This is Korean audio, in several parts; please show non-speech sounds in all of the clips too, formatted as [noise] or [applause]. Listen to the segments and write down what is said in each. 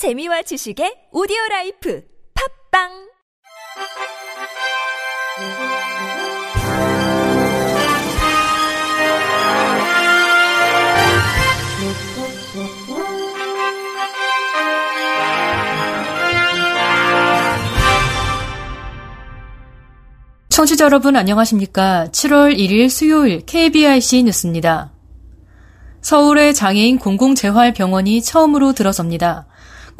재미와 지식의 오디오 라이프 팝빵 청취자 여러분 안녕하십니까? 7월 1일 수요일 KBIC 뉴스입니다. 서울의 장애인 공공재활병원이 처음으로 들어섭니다.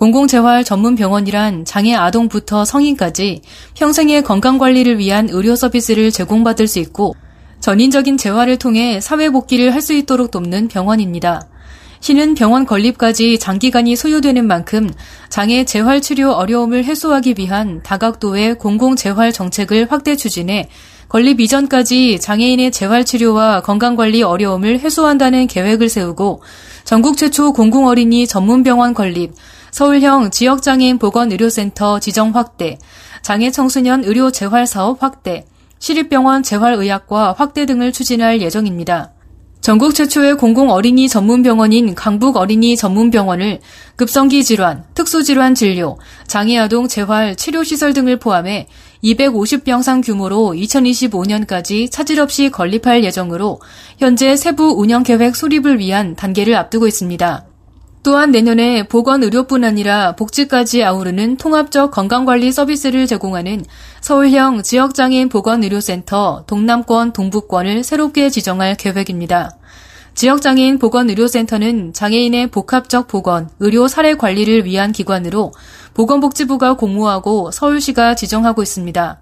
공공재활 전문 병원이란 장애 아동부터 성인까지 평생의 건강관리를 위한 의료 서비스를 제공받을 수 있고 전인적인 재활을 통해 사회복귀를 할 수 있도록 돕는 병원입니다. 시는 병원 건립까지 장기간이 소요되는 만큼 장애 재활 치료 어려움을 해소하기 위한 다각도의 공공재활 정책을 확대 추진해 건립 이전까지 장애인의 재활 치료와 건강관리 어려움을 해소한다는 계획을 세우고 전국 최초 공공어린이 전문병원 건립, 서울형 지역장애인 보건의료센터 지정 확대, 장애 청소년 의료 재활 사업 확대, 시립병원 재활의학과 확대 등을 추진할 예정입니다. 전국 최초의 공공 어린이 전문병원인 강북 어린이 전문병원을 급성기 질환, 특수질환 진료, 장애아동 재활 치료시설 등을 포함해 250병상 규모로 2025년까지 차질 없이 건립할 예정으로 현재 세부 운영 계획 수립을 위한 단계를 앞두고 있습니다. 또한 내년에 보건의료뿐 아니라 복지까지 아우르는 통합적 건강관리 서비스를 제공하는 서울형 지역장애인 보건의료센터 동남권 동북권을 새롭게 지정할 계획입니다. 지역장애인 보건의료센터는 장애인의 복합적 보건, 의료 사례 관리를 위한 기관으로 보건복지부가 공모하고 서울시가 지정하고 있습니다.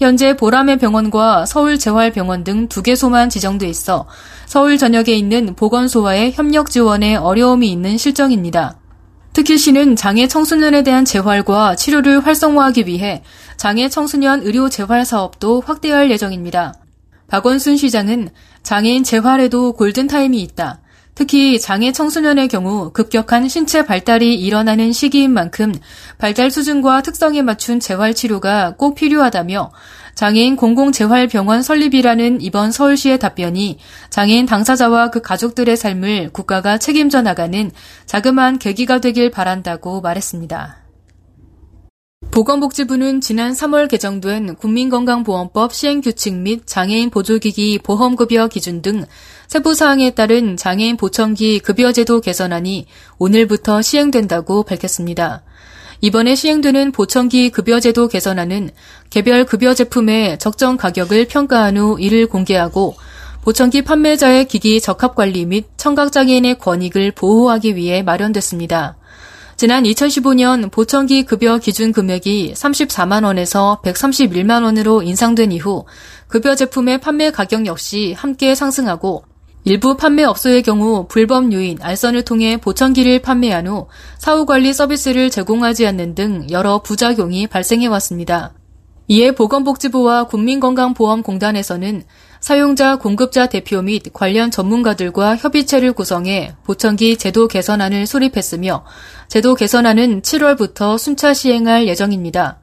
현재 보람의 병원과 서울재활병원 등 두 개소만 지정돼 있어 서울 전역에 있는 보건소와의 협력 지원에 어려움이 있는 실정입니다. 특히 시는 장애 청소년에 대한 재활과 치료를 활성화하기 위해 장애 청소년 의료 재활 사업도 확대할 예정입니다. 박원순 시장은 장애인 재활에도 골든타임이 있다. 특히 장애 청소년의 경우 급격한 신체 발달이 일어나는 시기인 만큼 발달 수준과 특성에 맞춘 재활 치료가 꼭 필요하다며 장애인 공공재활병원 설립이라는 이번 서울시의 답변이 장애인 당사자와 그 가족들의 삶을 국가가 책임져 나가는 자그마한 계기가 되길 바란다고 말했습니다. 보건복지부는 지난 3월 개정된 국민건강보험법 시행규칙 및 장애인 보조기기 보험급여 기준 등 세부 사항에 따른 장애인 보청기 급여제도 개선안이 오늘부터 시행된다고 밝혔습니다. 이번에 시행되는 보청기 급여제도 개선안은 개별 급여 제품의 적정 가격을 평가한 후 이를 공개하고 보청기 판매자의 기기 적합 관리 및 청각장애인의 권익을 보호하기 위해 마련됐습니다. 지난 2015년 보청기 급여 기준 금액이 34만 원에서 131만 원으로 인상된 이후 급여 제품의 판매 가격 역시 함께 상승하고 일부 판매업소의 경우 불법 유인, 알선을 통해 보청기를 판매한 후 사후 관리 서비스를 제공하지 않는 등 여러 부작용이 발생해 왔습니다. 이에 보건복지부와 국민건강보험공단에서는 사용자 공급자 대표 및 관련 전문가들과 협의체를 구성해 보청기 제도 개선안을 수립했으며 제도 개선안은 7월부터 순차 시행할 예정입니다.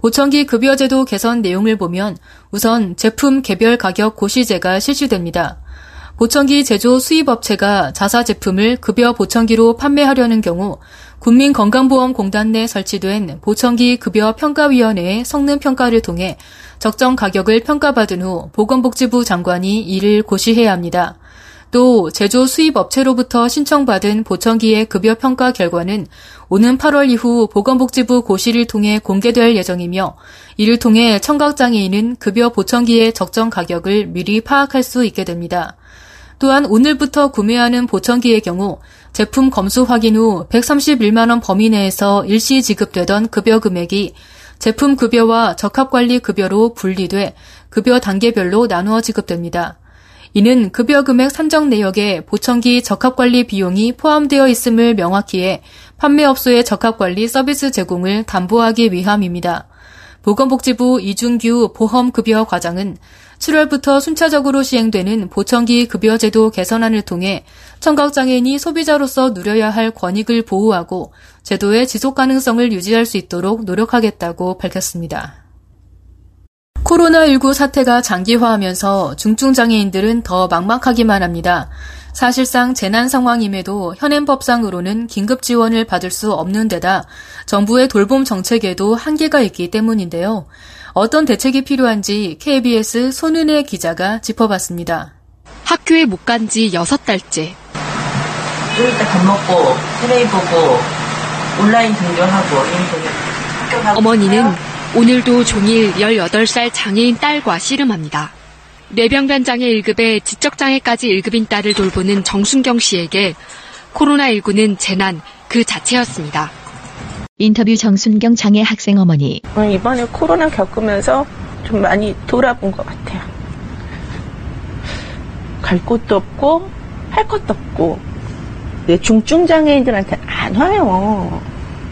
보청기 급여제도 개선 내용을 보면 우선 제품 개별 가격 고시제가 실시됩니다. 보청기 제조 수입업체가 자사 제품을 급여 보청기로 판매하려는 경우 국민건강보험공단 내 설치된 보청기 급여 평가위원회의 성능 평가를 통해 적정 가격을 평가받은 후 보건복지부 장관이 이를 고시해야 합니다. 또 제조 수입 업체로부터 신청받은 보청기의 급여 평가 결과는 오는 8월 이후 보건복지부 고시를 통해 공개될 예정이며 이를 통해 청각장애인은 급여 보청기의 적정 가격을 미리 파악할 수 있게 됩니다. 또한 오늘부터 구매하는 보청기의 경우 제품 검수 확인 후 131만원 범위 내에서 일시 지급되던 급여 금액이 제품 급여와 적합관리 급여로 분리돼 급여 단계별로 나누어 지급됩니다. 이는 급여 금액 산정 내역에 보청기 적합관리 비용이 포함되어 있음을 명확히 해 판매업소의 적합관리 서비스 제공을 담보하기 위함입니다. 보건복지부 이준규 보험급여 과장은 7월부터 순차적으로 시행되는 보청기 급여제도 개선안을 통해 청각장애인이 소비자로서 누려야 할 권익을 보호하고 제도의 지속 가능성을 유지할 수 있도록 노력하겠다고 밝혔습니다. 코로나19 사태가 장기화하면서 중증장애인들은 더 막막하기만 합니다. 사실상 재난 상황임에도 현행법상으로는 긴급 지원을 받을 수 없는 데다 정부의 돌봄 정책에도 한계가 있기 때문인데요. 어떤 대책이 필요한지 KBS 손은혜 기자가 짚어봤습니다. 학교에 못 간지 6달째. 이럴 때밥 먹고 테레비 보고 온라인 등교하고 어머니는 오늘도 종일 18살 장애인 딸과 씨름합니다. 뇌병변 장애 1급에 지적장애까지 1급인 딸을 돌보는 정순경 씨에게 코로나19는 재난 그 자체였습니다. 인터뷰 정순경 장애 학생 어머니. 어, 이번에 코로나 겪으면서 좀 많이 돌아본 것 같아요. 갈 곳도 없고 할 것도 없고 중증 장애인들한테 안 와요.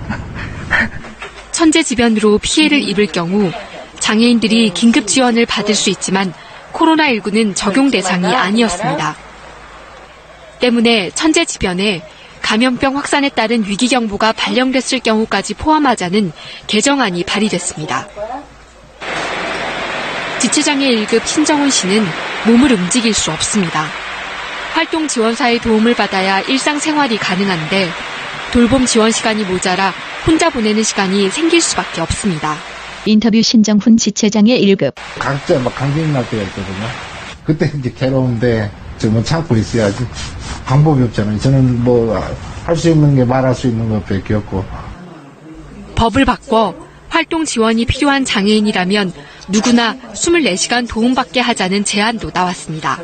[laughs] 천재지변으로 피해를 입을 경우 장애인들이 긴급 지원을 받을 수 있지만 코로나19는 적용 대상이 아니었습니다. 때문에 천재지변에 감염병 확산에 따른 위기경보가 발령됐을 경우까지 포함하자는 개정안이 발의됐습니다. 지체장애 1급 신정훈 씨는 몸을 움직일 수 없습니다. 활동 지원사의 도움을 받아야 일상생활이 가능한데 돌봄 지원 시간이 모자라 혼자 보내는 시간이 생길 수밖에 없습니다. 인터뷰 신정훈 지체장애 1급. 각자 막 감기 날 때가 있거든요. 그때 이제 괴로운데 정말 참고 있어야지. 방법이 없잖아요. 저는 뭐 할 수 있는 게 말할 수 있는 것밖에 없고. 법을 바꿔 활동 지원이 필요한 장애인이라면 누구나 24시간 도움받게 하자는 제안도 나왔습니다.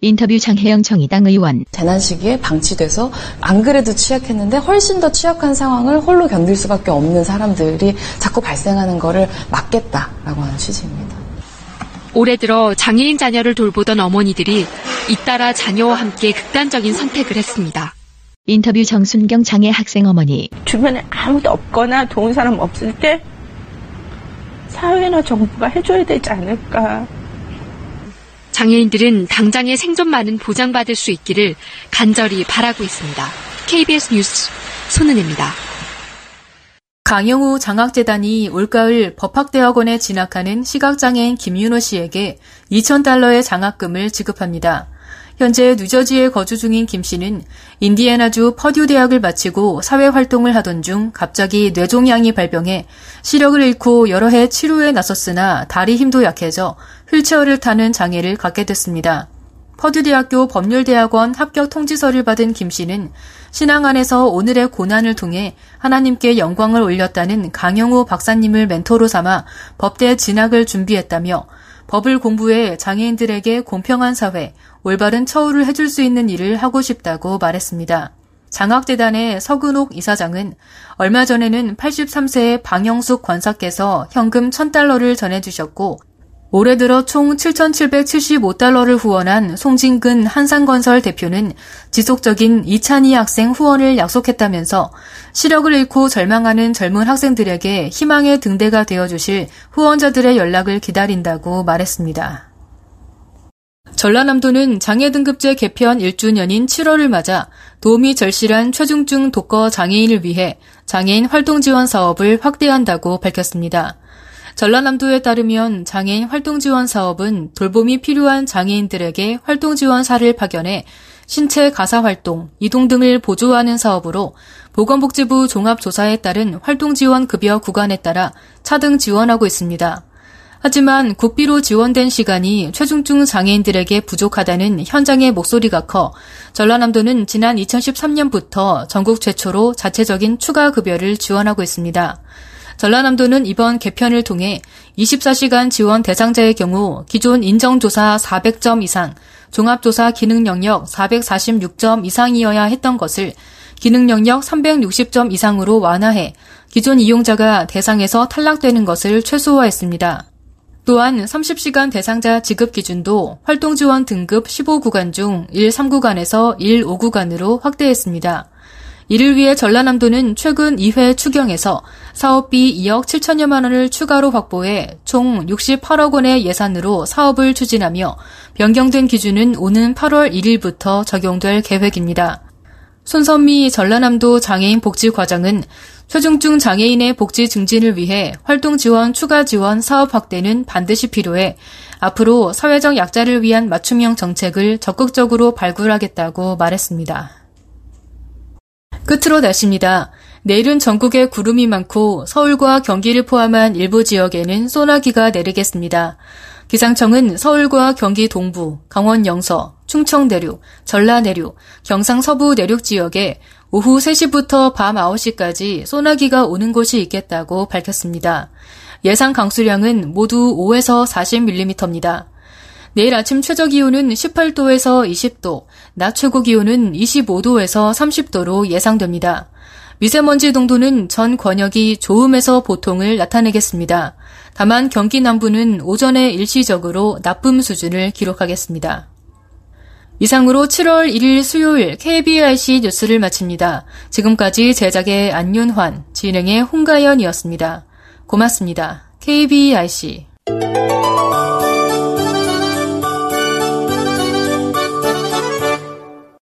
인터뷰 장혜영 정의당 의원. 재난 시기에 방치돼서 안 그래도 취약했는데 훨씬 더 취약한 상황을 홀로 견딜 수밖에 없는 사람들이 자꾸 발생하는 거를 막겠다라고 하는 취지입니다. 올해 들어 장애인 자녀를 돌보던 어머니들이 잇따라 자녀와 함께 극단적인 선택을 했습니다. 인터뷰 정순경 장애 학생 어머니. 주변에 아무도 없거나 도운 사람 없을 때 사회나 정부가 해줘야 되지 않을까. 장애인들은 당장의 생존만은 보장받을 수 있기를 간절히 바라고 있습니다. KBS 뉴스 손은혜입니다. 강영우 장학재단이 올가을 법학대학원에 진학하는 시각장애인 김윤호 씨에게 2,000달러의 장학금을 지급합니다. 현재 뉴저지에 거주 중인 김 씨는 인디애나주 퍼듀 대학을 마치고 사회 활동을 하던 중 갑자기 뇌종양이 발병해 시력을 잃고 여러 해 치료에 나섰으나 다리 힘도 약해져 휠체어를 타는 장애를 갖게 됐습니다. 퍼듀대학교 법률대학원 합격 통지서를 받은 김 씨는 신앙 안에서 오늘의 고난을 통해 하나님께 영광을 올렸다는 강영우 박사님을 멘토로 삼아 법대 진학을 준비했다며 법을 공부해 장애인들에게 공평한 사회, 올바른 처우를 해줄 수 있는 일을 하고 싶다고 말했습니다. 장학재단의 서근옥 이사장은 얼마 전에는 83세의 방영숙 권사께서 현금 1000달러를 전해주셨고 올해 들어 총 7,775달러를 후원한 송진근 한상건설 대표는 지속적인 이찬희 학생 후원을 약속했다면서 시력을 잃고 절망하는 젊은 학생들에게 희망의 등대가 되어주실 후원자들의 연락을 기다린다고 말했습니다. 전라남도는 장애 등급제 개편 1주년인 7월을 맞아 도움이 절실한 최중증 독거 장애인을 위해 장애인 활동 지원 사업을 확대한다고 밝혔습니다. 전라남도에 따르면 장애인 활동 지원 사업은 돌봄이 필요한 장애인들에게 활동 지원사를 파견해 신체 가사 활동, 이동 등을 보조하는 사업으로 보건복지부 종합조사에 따른 활동 지원 급여 구간에 따라 차등 지원하고 있습니다. 하지만 국비로 지원된 시간이 최중증 장애인들에게 부족하다는 현장의 목소리가 커 전라남도는 지난 2013년부터 전국 최초로 자체적인 추가 급여를 지원하고 있습니다. 전라남도는 이번 개편을 통해 24시간 지원 대상자의 경우 기존 인정조사 400점 이상, 종합조사 기능 영역 446점 이상이어야 했던 것을 기능 영역 360점 이상으로 완화해 기존 이용자가 대상에서 탈락되는 것을 최소화했습니다. 또한 30시간 대상자 지급 기준도 활동 지원 등급 15구간 중 1, 3구간에서 1, 5구간으로 확대했습니다. 이를 위해 전라남도는 최근 2회 추경에서 사업비 2억 7천여만 원을 추가로 확보해 총 68억 원의 예산으로 사업을 추진하며 변경된 기준은 오는 8월 1일부터 적용될 계획입니다. 손선미 전라남도 장애인 복지과장은 초중증 장애인의 복지 증진을 위해 활동 지원, 추가 지원, 사업 확대는 반드시 필요해 앞으로 사회적 약자를 위한 맞춤형 정책을 적극적으로 발굴하겠다고 말했습니다. 끝으로 날씨입니다. 내일은 전국에 구름이 많고 서울과 경기를 포함한 일부 지역에는 소나기가 내리겠습니다. 기상청은 서울과 경기 동부, 강원 영서, 충청 내륙, 전라 내륙, 경상 서부 내륙 지역에 오후 3시부터 밤 9시까지 소나기가 오는 곳이 있겠다고 밝혔습니다. 예상 강수량은 모두 5에서 40mm입니다. 내일 아침 최저 기온은 18도에서 20도, 낮 최고 기온은 25도에서 30도로 예상됩니다. 미세먼지 농도는 전 권역이 좋음에서 보통을 나타내겠습니다. 다만 경기 남부는 오전에 일시적으로 나쁨 수준을 기록하겠습니다. 이상으로 7월 1일 수요일 KBIC 뉴스를 마칩니다. 지금까지 제작의 안윤환, 진행의 홍가연이었습니다. 고맙습니다. KBIC